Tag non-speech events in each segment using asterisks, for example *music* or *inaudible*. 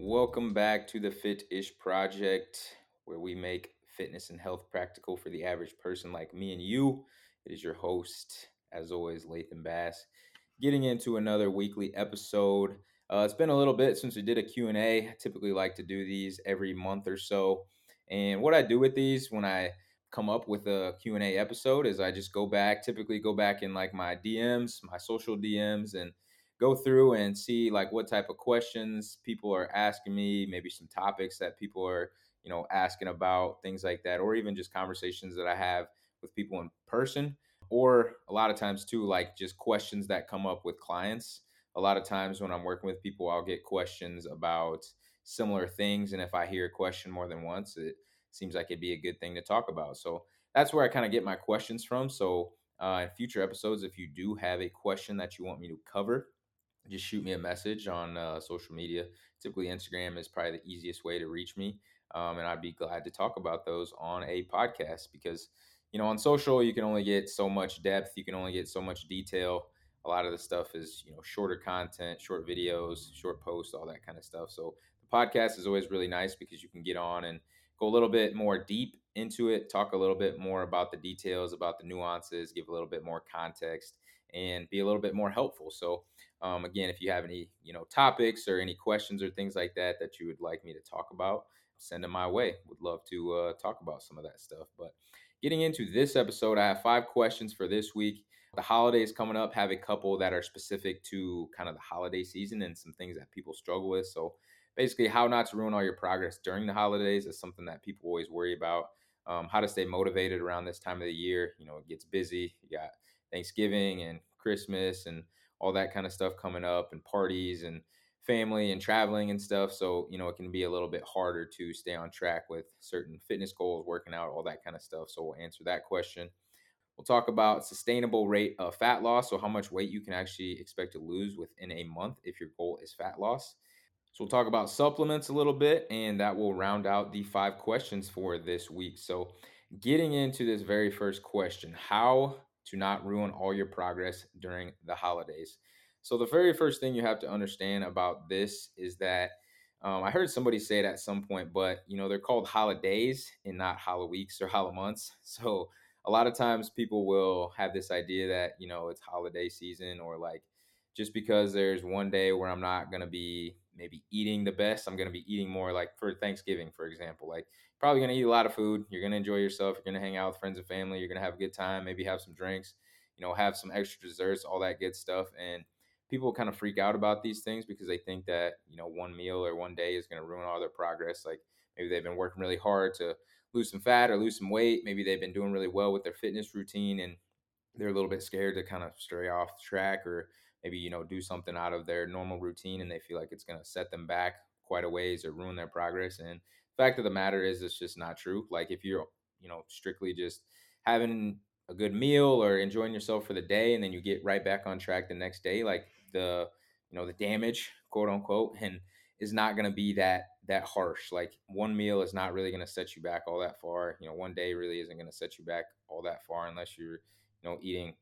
Welcome back to the Fit Ish Project, where we make fitness and health practical for the average person like me and you. It is your host, as always, Lathan Bass, getting into another weekly episode. Uh, it's been a little bit since we did a Q&A. I typically like to do these every month or so. And what I do with these when I come up with a Q&A episode is I just go back, typically go back in like my DMs, my social DMs, and go through and see like what type of questions people are asking me, maybe some topics that people are, you know, asking about, things like that, or even just conversations that I have with people in person, or a lot of times too, like just questions that come up with clients. A lot of times when I'm working with people, I'll get questions about similar things. And if I hear a question more than once, it seems like it'd be a good thing to talk about. So that's where I kind of get my questions from. So uh, in future episodes, if you do have a question that you want me to cover, just shoot me a message on uh, social media. Typically, Instagram is probably the easiest way to reach me. Um, and I'd be glad to talk about those on a podcast because, you know, on social, you can only get so much depth, you can only get so much detail. A lot of the stuff is, you know, shorter content, short videos, short posts, all that kind of stuff. So the podcast is always really nice because you can get on and go a little bit more deep into it, talk a little bit more about the details, about the nuances, give a little bit more context, and be a little bit more helpful. So, um, again, if you have any you know topics or any questions or things like that that you would like me to talk about, send them my way. Would love to uh, talk about some of that stuff. But getting into this episode, I have five questions for this week. The holidays coming up have a couple that are specific to kind of the holiday season and some things that people struggle with. So basically, how not to ruin all your progress during the holidays is something that people always worry about. Um, how to stay motivated around this time of the year. You know, it gets busy. You got Thanksgiving and Christmas and all that kind of stuff coming up and parties and family and traveling and stuff. So, you know, it can be a little bit harder to stay on track with certain fitness goals, working out, all that kind of stuff. So, we'll answer that question. We'll talk about sustainable rate of fat loss. So, how much weight you can actually expect to lose within a month if your goal is fat loss. So, we'll talk about supplements a little bit, and that will round out the five questions for this week. So, getting into this very first question How to not ruin all your progress during the holidays. So, the very first thing you have to understand about this is that um, I heard somebody say it at some point, but you know, they're called holidays and not weeks or months. *laughs* So, a lot of times people will have this idea that, you know, it's holiday season or like just because there's one day where I'm not going to be maybe eating the best, I'm going to be eating more like for Thanksgiving, for example. Like, probably going to eat a lot of food. You're going to enjoy yourself. You're going to hang out with friends and family. You're going to have a good time, maybe have some drinks, you know, have some extra desserts, all that good stuff. And people kind of freak out about these things because they think that, you know, one meal or one day is going to ruin all their progress. Like, maybe they've been working really hard to lose some fat or lose some weight. Maybe they've been doing really well with their fitness routine and they're a little bit scared to kind of stray off track or maybe you know do something out of their normal routine and they feel like it's going to set them back quite a ways or ruin their progress and fact of the matter is it's just not true like if you're you know strictly just having a good meal or enjoying yourself for the day and then you get right back on track the next day like the you know the damage quote unquote and is not going to be that that harsh like one meal is not really going to set you back all that far you know one day really isn't going to set you back all that far unless you're you know eating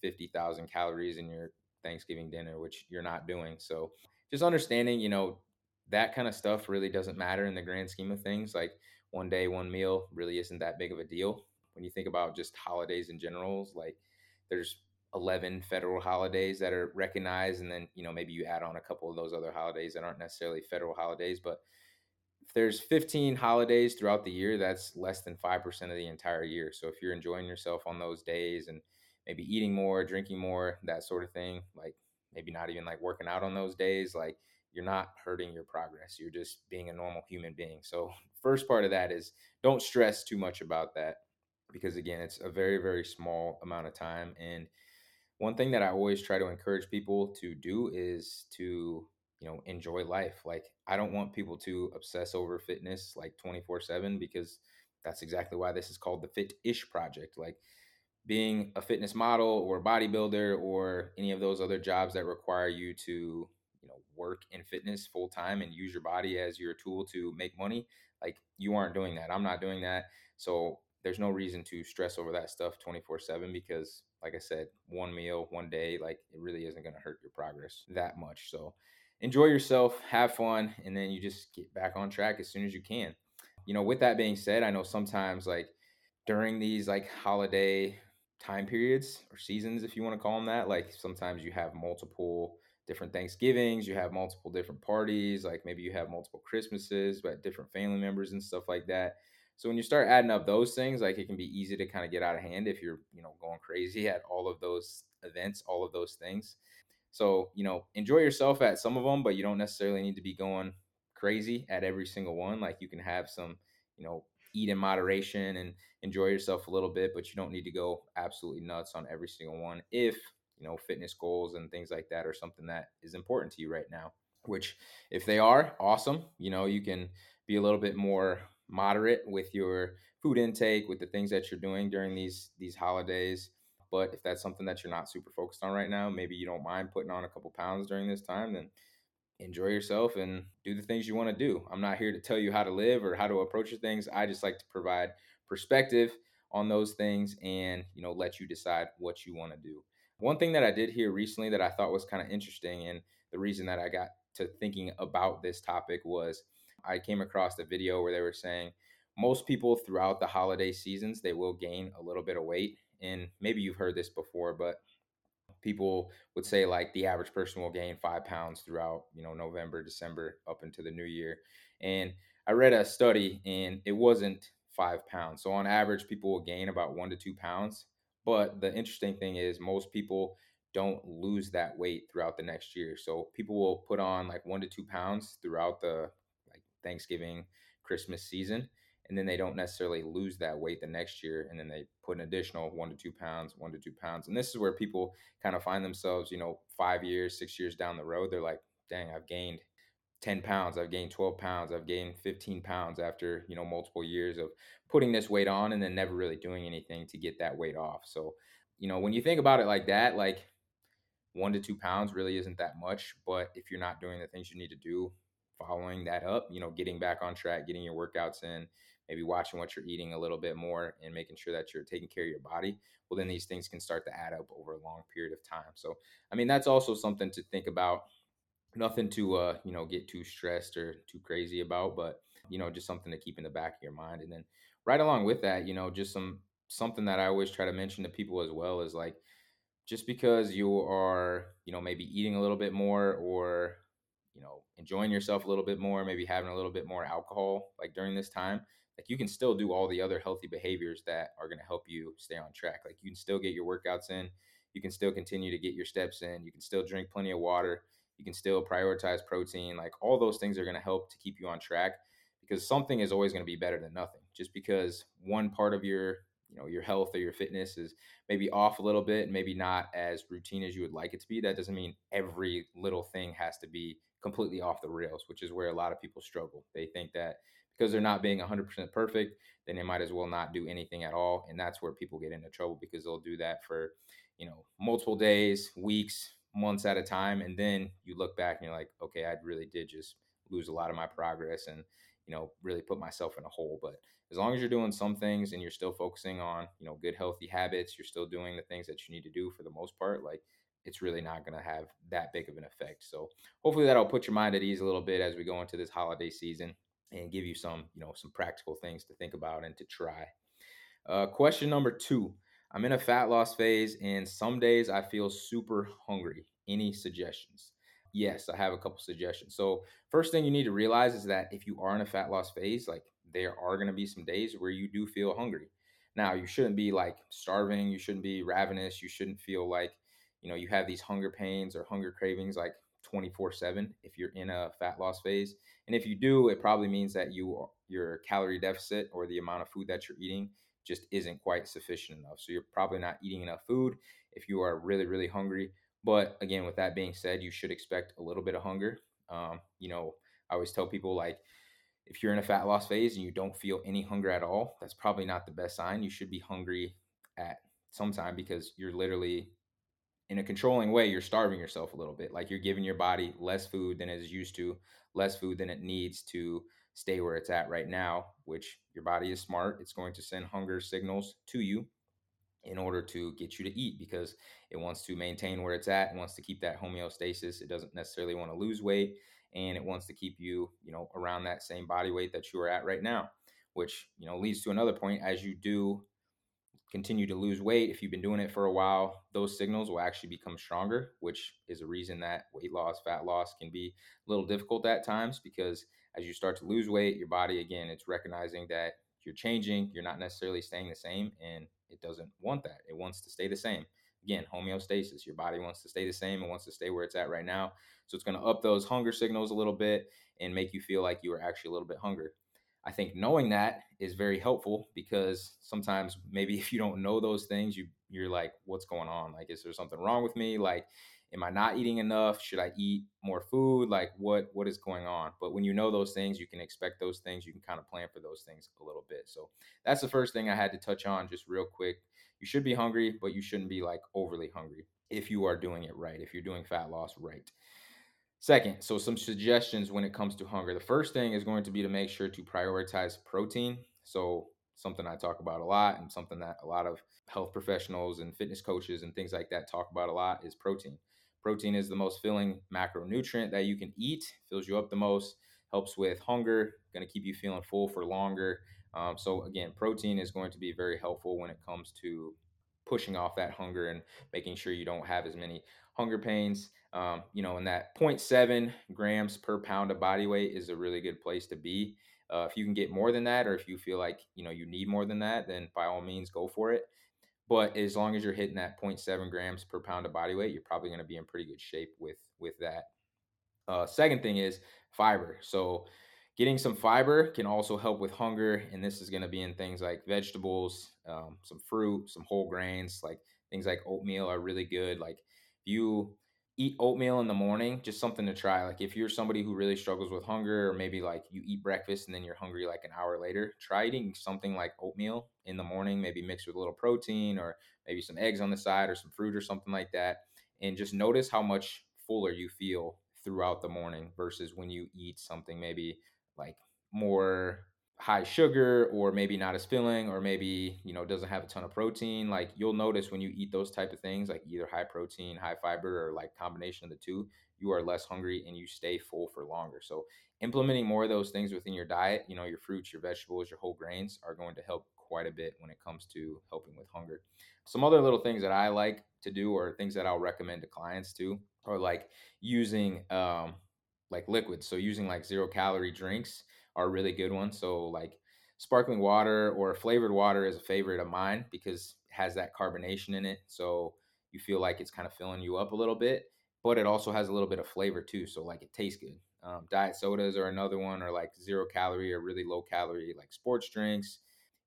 50,000 calories in your Thanksgiving dinner, which you're not doing. So just understanding, you know, that kind of stuff really doesn't matter in the grand scheme of things. Like one day, one meal really isn't that big of a deal. When you think about just holidays in general, like there's 11 federal holidays that are recognized. And then, you know, maybe you add on a couple of those other holidays that aren't necessarily federal holidays. But if there's 15 holidays throughout the year, that's less than 5% of the entire year. So if you're enjoying yourself on those days and maybe eating more, drinking more, that sort of thing. Like maybe not even like working out on those days. Like you're not hurting your progress. You're just being a normal human being. So, first part of that is don't stress too much about that because, again, it's a very, very small amount of time. And one thing that I always try to encourage people to do is to, you know, enjoy life. Like, I don't want people to obsess over fitness like 24 7 because that's exactly why this is called the Fit Ish Project. Like, being a fitness model or a bodybuilder or any of those other jobs that require you to you know work in fitness full time and use your body as your tool to make money like you aren't doing that. I'm not doing that. So there's no reason to stress over that stuff 24 7 because like i said one meal one day like it really isn't going to hurt your progress that much. So enjoy yourself, have fun, and then you just get back on track as soon as you can. You know, with that being said, I know sometimes like during these like holiday time periods or seasons, if you want to call them that, like sometimes you have multiple different Thanksgivings, you have multiple different parties, like maybe you have multiple Christmases, but different family members and stuff like that. So when you start adding up those things, like it can be easy to kind of get out of hand if you're, you know, going crazy *laughs* at all of those events, all of those things. So, you know, enjoy yourself at some of them, but you don't necessarily need to be going crazy at every single one. Like you can have some, you know, eat in moderation and enjoy yourself a little bit, but you don't need to go absolutely nuts on every single one if, you know, fitness goals and things like that are something that is important to you right now. Which, if they are, awesome. You know, you can be a little bit more moderate with your food intake, with the things that you're doing during these these holidays but if that's something that you're not super focused on right now, maybe you don't mind putting on a couple pounds during this time, then enjoy yourself and do the things you want to do. I'm not here to tell you how to live or how to approach things. I just like to provide perspective on those things and, you know, let you decide what you want to do. One thing that I did hear recently that I thought was kind of interesting and the reason that I got to thinking about this topic was I came across a video where they were saying most people throughout the holiday seasons they will gain a little bit of weight and maybe you've heard this before, but people would say like the average person will gain five pounds throughout, you know, November, December, up into the new year. And I read a study and it wasn't five pounds. So on average, people will gain about one to two pounds. But the interesting thing is, most people don't lose that weight throughout the next year. So people will put on like one to two pounds throughout the like Thanksgiving, Christmas season and then they don't necessarily lose that weight the next year and then they put an additional one to two pounds one to two pounds and this is where people kind of find themselves you know five years six years down the road they're like dang i've gained 10 pounds i've gained 12 pounds i've gained 15 pounds after you know multiple years of putting this weight on and then never really doing anything to get that weight off. So you know when you think about it like that like one to two pounds really isn't that much but if you're not doing the things you need to do following that up you know getting back on track getting your workouts in maybe watching what you're eating a little bit more and making sure that you're taking care of your body, well, then these things can start to add up over a long period of time. So, I mean, that's also something to think about. Nothing to, uh, you know, get too stressed or too crazy about, but, you know, just something to keep in the back of your mind. And then right along with that, you know, just some, something that I always try to mention to people as well is like, just because you are, you know, maybe eating a little bit more or you know enjoying yourself a little bit more maybe having a little bit more alcohol like during this time like you can still do all the other healthy behaviors that are going to help you stay on track like you can still get your workouts in you can still continue to get your steps in you can still drink plenty of water you can still prioritize protein like all those things are going to help to keep you on track because something is always going to be better than nothing. Just because one part of your you know your health or your fitness is maybe off a little bit maybe not as routine as you would like it to be that doesn't mean every little thing has to be completely off the rails which is where a lot of people struggle. They think that because they're not being 100% perfect then they might as well not do anything at all and that's where people get into trouble because they'll do that for you know multiple days weeks months at a time and then you look back and you're like okay i really did just lose a lot of my progress and you know really put myself in a hole but as long as you're doing some things and you're still focusing on you know good healthy habits you're still doing the things that you need to do for the most part like it's really not going to have that big of an effect so hopefully that'll put your mind at ease a little bit as we go into this holiday season and give you some you know some practical things to think about and to try. Uh, question number two i'm in a fat loss phase and some days i feel super hungry. Any suggestions? Yes i have a couple suggestions. So first thing you need to realize is that if you are in a fat loss phase like there are going to be some days where you do feel hungry. Now, you shouldn't be like starving, you shouldn't be ravenous, you shouldn't feel like, you know, you have these hunger pains or hunger cravings like 24/7 if you're in a fat loss phase. And if you do, it probably means that you your calorie deficit or the amount of food that you're eating just isn't quite sufficient enough. So you're probably not eating enough food if you are really really hungry. But again, with that being said, you should expect a little bit of hunger. Um, you know, I always tell people like if you're in a fat loss phase and you don't feel any hunger at all, that's probably not the best sign. You should be hungry at some time because you're literally in a controlling way, you're starving yourself a little bit. Like you're giving your body less food than it is used to, less food than it needs to stay where it's at right now, which your body is smart. It's going to send hunger signals to you. in order to get you to eat because it wants to maintain where it's at. It wants to keep that homeostasis. It doesn't necessarily want to lose weight and it wants to keep you, you know, around that same body weight that you are at right now, which, you know, leads to another point as you do continue to lose weight, if you've been doing it for a while, those signals will actually become stronger, which is a reason that weight loss, fat loss can be a little difficult at times because as you start to lose weight, your body, again, it's recognizing that you're changing, you're not necessarily staying the same, and it doesn't want that. It wants to stay the same. Again, homeostasis. Your body wants to stay the same. It wants to stay where it's at right now. So it's going to up those hunger signals a little bit and make you feel like you are actually a little bit hungry. I think knowing that is very helpful because sometimes maybe *laughs* if you don't know those things, you you're like, what's going on? Like, is there something wrong with me? Like, am I not eating enough? Should I eat more food? Like, what what is going on? But when you know those things, you can expect those things. You can kind of plan for those things a little bit. So that's the first thing I had to touch on, just real quick. You should be hungry, but you shouldn't be like overly hungry if you are doing it right. If you're doing fat loss right. Second, so some suggestions when it comes to hunger. The first thing is going to be to make sure to prioritize protein. So, something I talk about a lot and something that a lot of health professionals and fitness coaches and things like that talk about a lot is protein. Protein is the most filling macronutrient that you can eat, fills you up the most, helps with hunger, going to keep you feeling full for longer. Um, so, again, protein is going to be very helpful when it comes to pushing off that hunger and making sure you don't have as many hunger pains. Um, you know, and that 0.7 grams per pound of body weight is a really good place to be. Uh, if you can get more than that, or if you feel like you know you need more than that, then by all means go for it. But as long as you're hitting that 0.7 grams per pound of body weight, you're probably going to be in pretty good shape with with that. Uh, second thing is fiber. So getting some fiber can also help with hunger, and this is going to be in things like vegetables, um, some fruit, some whole grains, like things like oatmeal are really good. Like you eat oatmeal in the morning, just something to try. Like if you're somebody who really struggles with hunger, or maybe like you eat breakfast and then you're hungry like an hour later, try eating something like oatmeal in the morning, maybe mixed with a little protein or maybe some eggs on the side or some fruit or something like that. And just notice how much fuller you feel throughout the morning versus when you eat something maybe like more high sugar or maybe not as filling or maybe you know doesn't have a ton of protein like you'll notice when you eat those type of things like either high protein high fiber or like combination of the two you are less hungry and you stay full for longer. So implementing more of those things within your diet you know your fruits your vegetables your whole grains are going to help quite a bit when it comes to helping with hunger. Some other little things that i like to do or things that i'll recommend to clients too are like using um like liquids. So using like zero calorie drinks are really good ones. So like sparkling water or flavored water is a favorite of mine because it has that carbonation in it. So you feel like it's kind of filling you up a little bit, but it also has a little bit of flavor too. So like it tastes good. Um, diet sodas are another one, or like zero calorie or really low calorie, like sports drinks,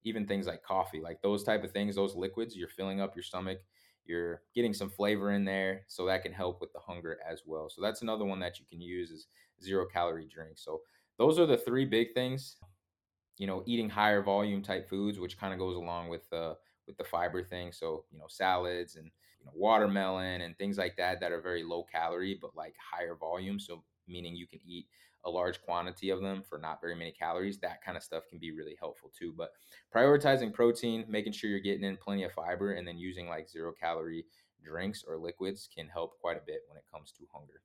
even things like coffee, like those type of things, those liquids, you're filling up your stomach, you're getting some flavor in there, so that can help with the hunger as well. So that's another one that you can use is zero calorie drinks. So those are the three big things. You know, eating higher volume type foods, which kind of goes along with the uh, with the fiber thing. So you know, salads and you know, watermelon and things like that that are very low calorie but like higher volume. So meaning you can eat a large quantity of them for not very many calories. That kind of stuff can be really helpful too. But prioritizing protein, making sure you're getting in plenty of fiber, and then using like zero calorie drinks or liquids can help quite a bit when it comes to hunger.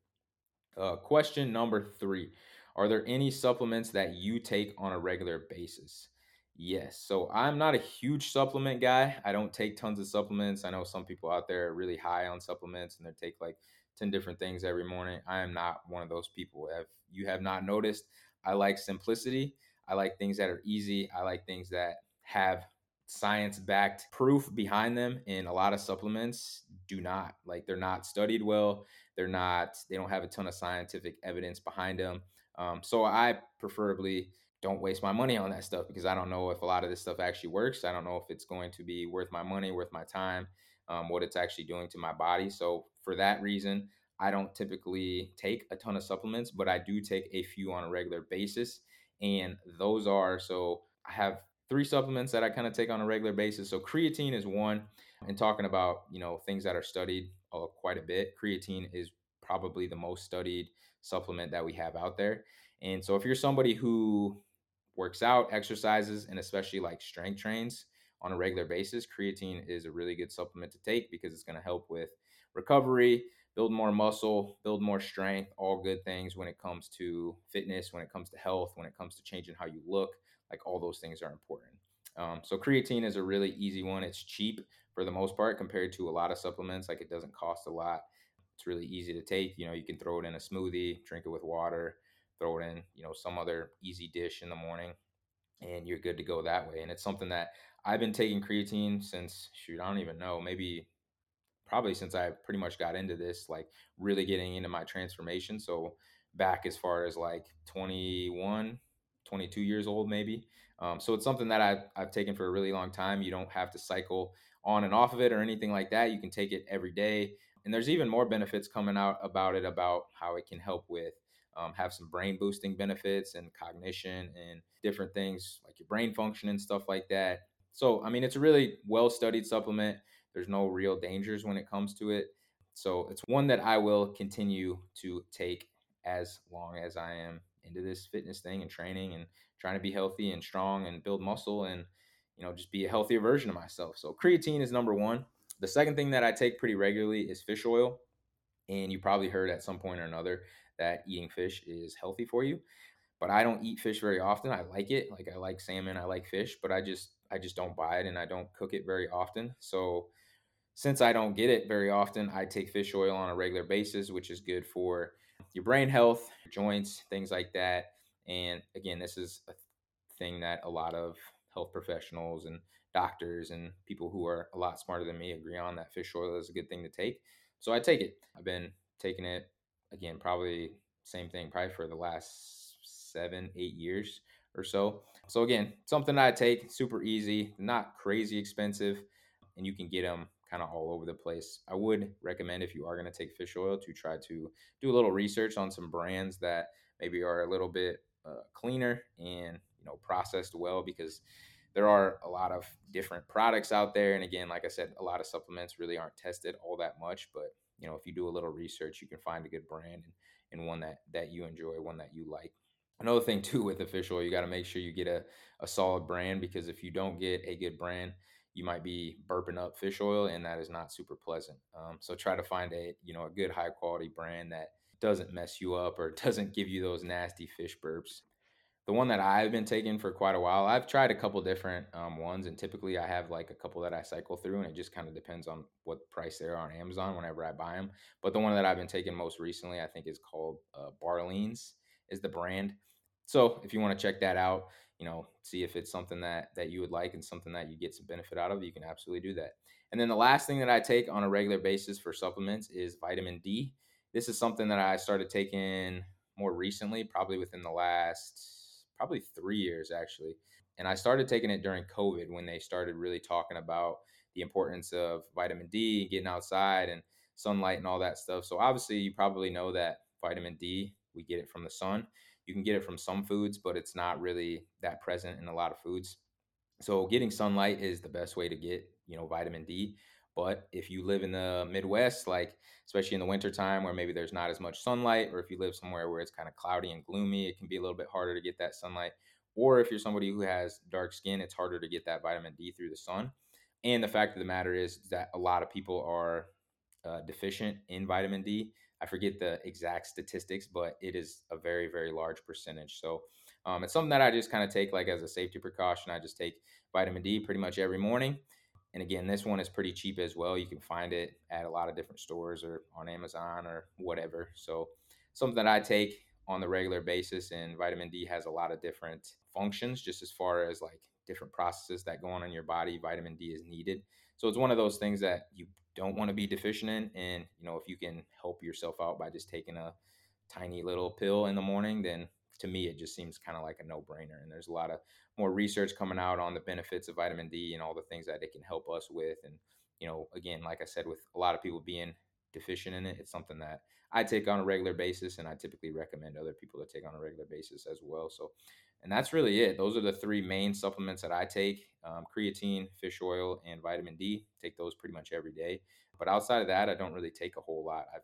Uh, question number three are there any supplements that you take on a regular basis? Yes. So I'm not a huge supplement guy. I don't take tons of supplements. I know some people out there are really high on supplements and they take like 10 different things every morning. I am not one of those people. If you have not noticed, I like simplicity. I like things that are easy. I like things that have science backed proof behind them. And a lot of supplements do not. Like they're not studied well. They're not, they don't have a ton of scientific evidence behind them. Um, so I preferably don't waste my money on that stuff because I don't know if a lot of this stuff actually works. I don't know if it's going to be worth my money, worth my time, um, what it's actually doing to my body. So for that reason, I don't typically take a ton of supplements, but I do take a few on a regular basis. And those are so I have three supplements that I kind of take on a regular basis. So creatine is one. And talking about you know things that are studied uh, quite a bit, creatine is probably the most studied supplement that we have out there. And so if you're somebody who works out, exercises, and especially like strength trains, on a regular basis, creatine is a really good supplement to take because it's going to help with recovery, build more muscle, build more strength, all good things when it comes to fitness, when it comes to health, when it comes to changing how you look. Like all those things are important. Um, so creatine is a really easy one. It's cheap for the most part compared to a lot of supplements. Like it doesn't cost a lot. It's really easy to take. You know, you can throw it in a smoothie, drink it with water, throw it in, you know, some other easy dish in the morning, and you're good to go that way. And it's something that I've been taking creatine since shoot, I don't even know, maybe probably since I pretty much got into this, like really getting into my transformation. So back as far as like 21, 22 years old, maybe. Um, so it's something that I've, I've taken for a really long time. You don't have to cycle on and off of it or anything like that. You can take it every day. And there's even more benefits coming out about it, about how it can help with um, have some brain boosting benefits and cognition and different things like your brain function and stuff like that. So, I mean, it's a really well studied supplement. There's no real dangers when it comes to it. So, it's one that I will continue to take as long as I am into this fitness thing and training and trying to be healthy and strong and build muscle and, you know, just be a healthier version of myself. So, creatine is number one. The second thing that I take pretty regularly is fish oil. And you probably heard at some point or another that eating fish is healthy for you but I don't eat fish very often. I like it. Like I like salmon, I like fish, but I just I just don't buy it and I don't cook it very often. So since I don't get it very often, I take fish oil on a regular basis, which is good for your brain health, joints, things like that. And again, this is a thing that a lot of health professionals and doctors and people who are a lot smarter than me agree on that fish oil is a good thing to take. So I take it. I've been taking it again, probably same thing, probably for the last seven, eight years or so. So again, something I take super easy, not crazy expensive, and you can get them kind of all over the place. I would recommend if you are going to take fish oil to try to do a little research on some brands that maybe are a little bit uh, cleaner and you know processed well because there are a lot of different products out there and again like i said a lot of supplements really aren't tested all that much but you know if you do a little research you can find a good brand and, and one that that you enjoy one that you like another thing *laughs* too with oil, you got to make sure you get a, a solid brand because if you don't get a good brand, you might be burping up fish oil, and that is not super pleasant. Um, so try to find a you know a good high quality brand that doesn't mess you up or *laughs* doesn't give you those nasty fish burps the one that I've been taking for quite a while. I've tried a couple different um, ones, and typically I have like a couple that I cycle through, and it just kind of depends on what price they are on Amazon whenever I buy them. But the one that I've been taking most recently, I think, is called uh, Barlean's, is the brand. So if you want to check that out, you know, see if it's something that that you would like and something that you get some benefit out of, you can absolutely do that. And then the last thing that I take on a regular basis for supplements is vitamin D. This is something that I started taking more recently, probably within the last probably three years actually. And I started taking it during COVID when they started really talking about the importance of vitamin D and getting outside and sunlight and all that stuff. So obviously, you probably know that vitamin D, we get it from the sun. You can get it from some foods, but it's not really that present in a lot of foods. So getting sunlight is the best way to get, you know, vitamin D. But if you live in the Midwest, like especially in the wintertime where maybe there's not as much sunlight, or if you live somewhere where it's kind of cloudy and gloomy, it can be a little bit harder to get that sunlight. Or if you're somebody who has dark skin, it's harder to get that vitamin D through the sun. And the fact of the matter is that a lot of people are uh, deficient in vitamin D. I forget the exact statistics, but it is a very, very large percentage. So um, it's something that I just kind of take like as a safety precaution. I just take vitamin D pretty much every morning. And again, this one is pretty cheap as well. You can find it at a lot of different stores or on Amazon or whatever. So, something that I take on the regular basis, and vitamin D has a lot of different functions, just as far as like different processes that go on in your body. Vitamin D is needed. So, it's one of those things that you don't want to be deficient in. And, you know, if you can help yourself out by just taking a tiny little pill in the morning, then to me, it just seems kind of like a no brainer. And there's a lot of more research coming out on the benefits of vitamin D and all the things that it can help us with. And, you know, again, like I said, with a lot of people being deficient in it, it's something that I take on a regular basis. And I typically recommend other people to take on a regular basis as well. So, and that's really it. Those are the three main supplements that I take um, creatine, fish oil, and vitamin D. Take those pretty much every day. But outside of that, I don't really take a whole lot. I've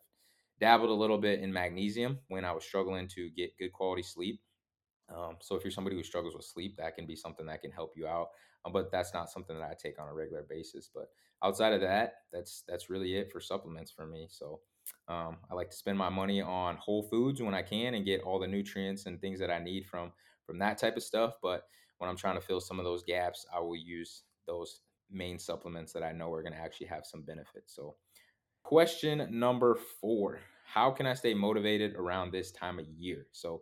dabbled a little bit in magnesium when I was struggling to get good quality sleep. Um, so if you're somebody who struggles with sleep, that can be something that can help you out. Um, but that's not something that I take on a regular basis. But outside of that, that's that's really it for supplements for me. So um, I like to spend my money on whole foods when I can and get all the nutrients and things that I need from from that type of stuff. But when I'm trying to fill some of those gaps, I will use those main supplements that I know are going to actually have some benefit. So Question number four How can I stay motivated around this time of year? So,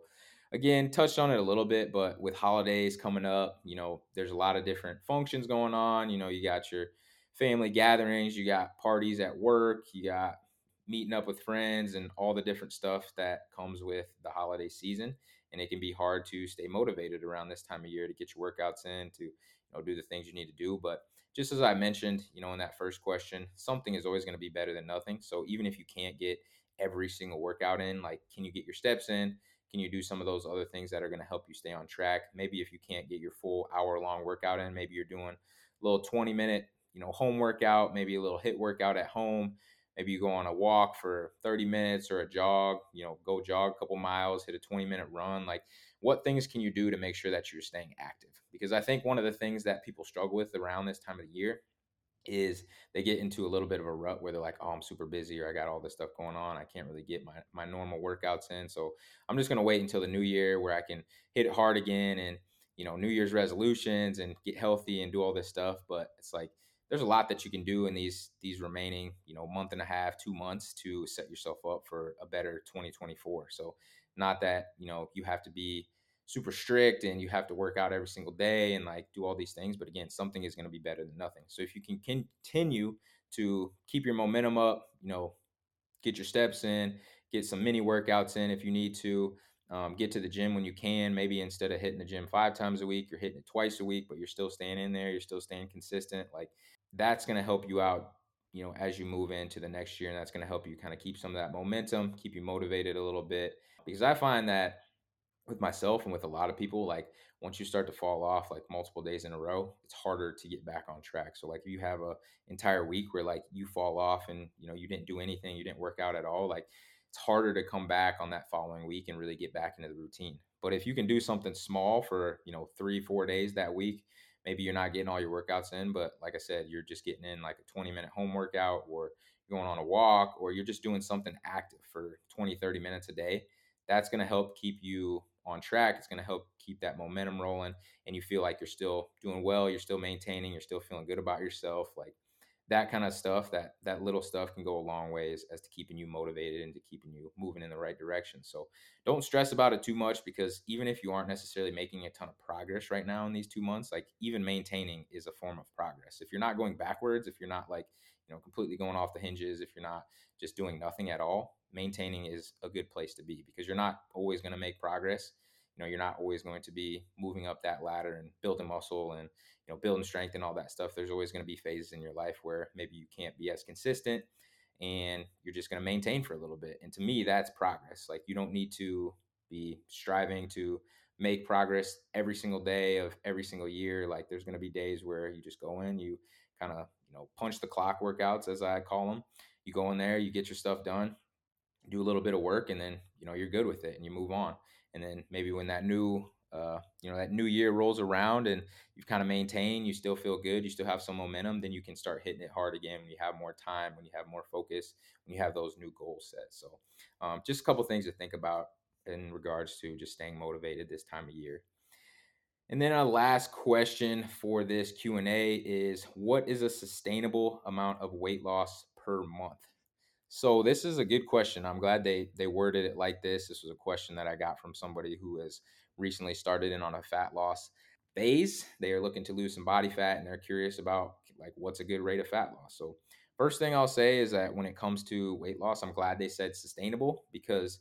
again, touched on it a little bit, but with holidays coming up, you know, there's a lot of different functions going on. You know, you got your family gatherings, you got parties at work, you got meeting up with friends, and all the different stuff that comes with the holiday season. And it can be hard to stay motivated around this time of year to get your workouts in, to, you know, do the things you need to do. But just as I mentioned, you know, in that first question, something is always going to be better than nothing. So even if you can't get every single workout in, like, can you get your steps in? Can you do some of those other things that are going to help you stay on track? Maybe if you can't get your full hour long workout in, maybe you're doing a little 20 minute, you know, home workout, maybe a little HIIT workout at home. Maybe you go on a walk for 30 minutes or a jog, you know, go jog a couple miles, hit a 20 minute run. Like, what things can you do to make sure that you're staying active? Because I think one of the things that people struggle with around this time of the year is they get into a little bit of a rut where they're like, oh, I'm super busy or I got all this stuff going on. I can't really get my, my normal workouts in. So I'm just going to wait until the new year where I can hit it hard again and, you know, New Year's resolutions and get healthy and do all this stuff. But it's like, there's a lot that you can do in these these remaining you know month and a half two months to set yourself up for a better 2024 so not that you know you have to be super strict and you have to work out every single day and like do all these things. But again, something is going to be better than nothing. So if you can continue to keep your momentum up, you know, get your steps in, get some mini workouts in if you need to. Um, get to the gym when you can. Maybe instead of hitting the gym five times a week, you're hitting it twice a week, but you're still staying in there. You're still staying consistent. Like that's going to help you out, you know, as you move into the next year. And that's going to help you kind of keep some of that momentum, keep you motivated a little bit. Because I find that with myself and with a lot of people, like once you start to fall off like multiple days in a row, it's harder to get back on track. So like if you have a entire week where like you fall off and you know you didn't do anything, you didn't work out at all, like it's harder to come back on that following week and really get back into the routine. But if you can do something small for, you know, 3 4 days that week, maybe you're not getting all your workouts in, but like I said, you're just getting in like a 20 minute home workout or going on a walk or you're just doing something active for 20 30 minutes a day that's going to help keep you on track. It's going to help keep that momentum rolling and you feel like you're still doing well, you're still maintaining, you're still feeling good about yourself. Like that kind of stuff, that that little stuff can go a long ways as to keeping you motivated and to keeping you moving in the right direction. So don't stress about it too much because even if you aren't necessarily making a ton of progress right now in these two months, like even maintaining is a form of progress. If you're not going backwards, if you're not like, you know, completely going off the hinges, if you're not just doing nothing at all, maintaining is a good place to be because you're not always going to make progress. You know, you're not always going to be moving up that ladder and building muscle and, you know, building strength and all that stuff. There's always going to be phases in your life where maybe you can't be as consistent and you're just going to maintain for a little bit. And to me, that's progress. Like you don't need to be striving to make progress every single day of every single year. Like there's going to be days where you just go in, you kind of, you know, punch the clock workouts as I call them. You go in there, you get your stuff done, do a little bit of work and then you know you're good with it and you move on. And then maybe when that new uh, you know that new year rolls around and you've kind of maintained you still feel good you still have some momentum then you can start hitting it hard again when you have more time when you have more focus when you have those new goals set so um, just a couple things to think about in regards to just staying motivated this time of year. And then our last question for this q&a is what is a sustainable amount of weight loss per month so this is a good question. I'm glad they they worded it like this. This was a question that I got from somebody who has recently started in on a fat loss phase. They are looking to lose some body fat and they're curious about like what's a good rate of fat loss. So first thing I'll say is that when it comes to weight loss, I'm glad they said sustainable because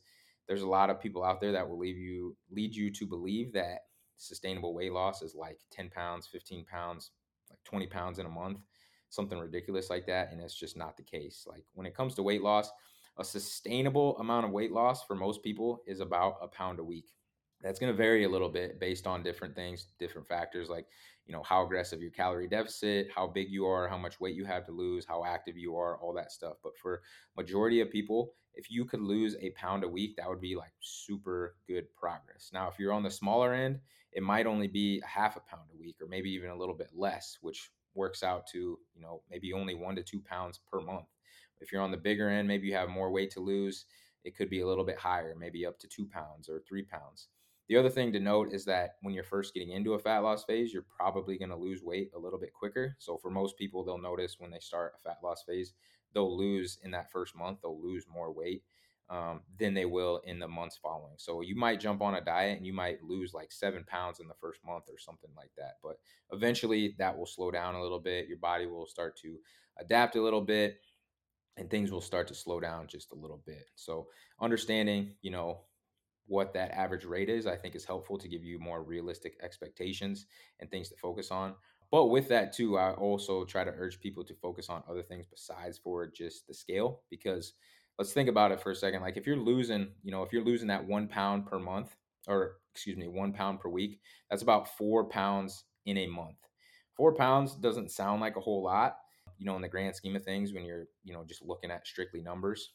there's a lot of people out there that will leave you lead you to believe that sustainable weight loss is like 10 pounds, 15 pounds, like 20 pounds in a month something ridiculous like that. And it's just not the case. Like when it comes to weight loss, a sustainable amount of weight loss for most people is about a pound a week. that's going to vary a little bit based on different things different factors like you know how aggressive your calorie deficit how big you are how much weight you have to lose how active you are all that stuff but for majority of people if you could lose a pound a week that would be like super good progress now if you're on the smaller end it might only be a half a pound a week or maybe even a little bit less which works out to you know maybe only one to two pounds per month. If you're on the bigger end maybe you have more weight to lose it could be a little bit higher maybe up to two pounds or three pounds. The other thing to note is that when you're first getting into a fat loss phase, you're probably going to lose weight a little bit quicker. So for most people, they'll notice when they start a fat loss phase, they'll lose in that first month, they'll lose more weight um, than they will in the months following. So you might jump on a diet and you might lose like seven pounds in the first month or something like that. But eventually that will slow down a little bit. Your body will start to adapt a little bit and things will start to slow down just a little bit. So understanding, you know, what that average rate is, I think is helpful to give you more realistic expectations and things to focus on. But with that too, I also try to urge people to focus on other things besides for just the scale because let's think about it for a second. Like if you're losing, you know, if you're losing that one pound per month, or excuse me, one pound per week, that's about four pounds in a month. Four pounds doesn't sound like a whole lot, you know, in the grand scheme of things when you're, you know, just looking at strictly numbers.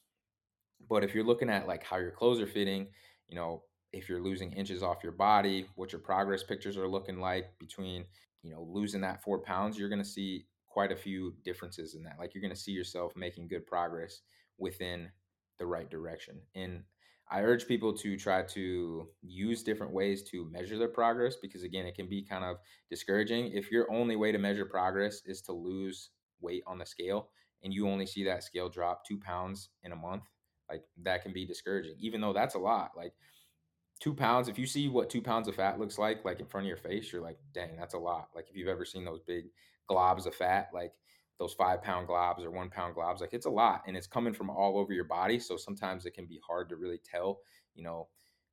But if you're looking at like how your clothes are fitting, you know, if you're losing inches off your body, what your progress pictures are looking like between, you know, losing that four pounds, you're going to see quite a few differences in that. Like you're going to see yourself making good progress within the right direction. And I urge people to try to use different ways to measure their progress because, again, it can be kind of discouraging. If your only way to measure progress is to lose weight on the scale and you only see that scale drop two pounds in a month, like that can be discouraging, even though that's a lot. Like two pounds, if you see what two pounds of fat looks like, like in front of your face, you're like, dang, that's a lot. Like if you've ever seen those big globs of fat, like those five pound globs or one pound globs, like it's a lot and it's coming from all over your body. So sometimes it can be hard to really tell, you know,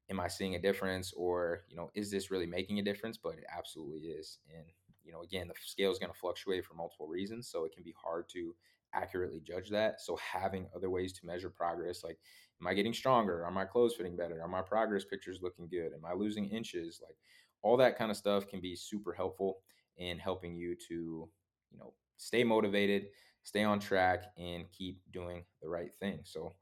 am I seeing a difference or, you know, is this really making a difference? But it absolutely is. And, you know, again, the scale is going to fluctuate for multiple reasons. So it can be hard to accurately judge that. So having other ways to measure progress, like am I getting stronger? Are my clothes fitting better? Are my progress pictures looking good? Am I losing inches? Like all that kind of stuff can be super helpful in helping you to, you know, stay motivated, stay on track, and keep doing the right thing. So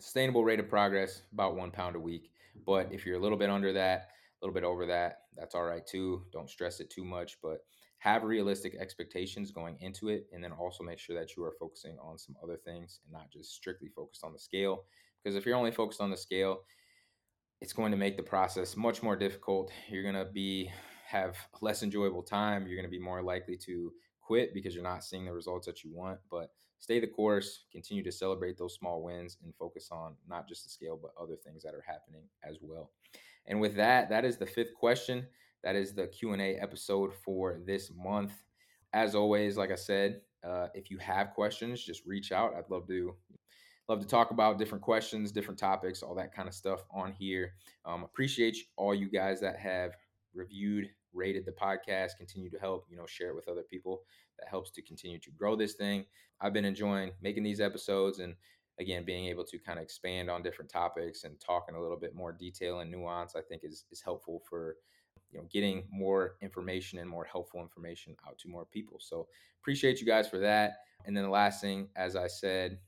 sustainable rate of progress about one pound a week. But if you're a little bit under that, a little bit over that, that's all right too. Don't stress it too much, but have realistic expectations going into it. And then also make sure that you are focusing on some other things and not just strictly focused on the scale. Because if you're only focused on the scale, it's going to make the process much more difficult. You're going to be have less enjoyable time. You're going to be more likely to quit because you're not seeing the results that you want. But stay the course, continue to celebrate those small wins and focus on not just the scale, but other things that are happening as well. And with that, that is the fifth question. That is the Q&A episode for this month. As always, like I said, uh, if you have questions, just reach out. I'd love to love to talk about different questions, different topics, all that kind of stuff on here. Um, appreciate all you guys that have reviewed, rated the podcast. Continue to help, you know, share it with other people. That helps to continue to grow this thing. I've been enjoying making these episodes and again being able to kind of expand on different topics and talk in a little bit more detail and nuance. I think is is helpful for you know getting more information and more helpful information out to more people. So appreciate you guys for that. And then the last thing, as I said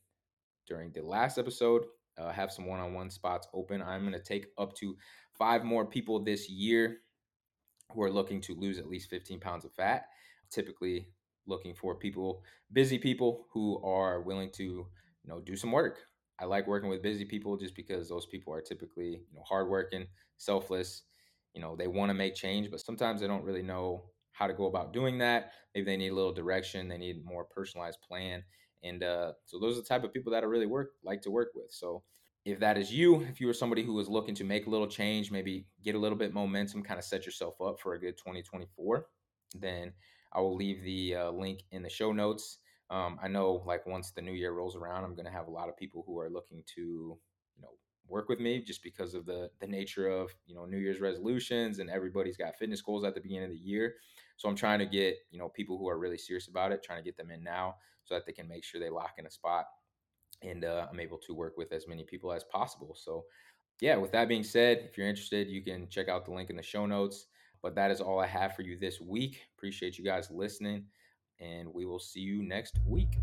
during the last episode, uh, have some one-on-one spots open. I'm going to take up to five more people this year who are looking to lose at least 15 pounds of fat. Typically, looking for people, busy people who are willing to, you know, do some work. I like working with busy people just because those people are typically, you know, hardworking, selfless. You know, they want to make change, but sometimes they don't really know how to go about doing that. Maybe they need a little direction. They need more personalized plan. And uh, so those are the type of people that I really work like to work with. So if that is you, if you are somebody who is looking to make a little change, maybe get a little bit momentum, kind of set yourself up for a good 2024, then I will leave the uh, link in the show notes. Um, I know, like once the new year rolls around, I'm going to have a lot of people who are looking to, you know, work with me just because of the the nature of you know New Year's resolutions and everybody's got fitness goals at the beginning of the year. So I'm trying to get you know people who are really serious about it, trying to get them in now so that they can make sure they lock in a spot and uh, I'm able to work with as many people as possible. So yeah, with that being said, if you're interested, you can check out the link in the show notes. But that is all I have for you this week. Appreciate you guys listening, and we will see you next week.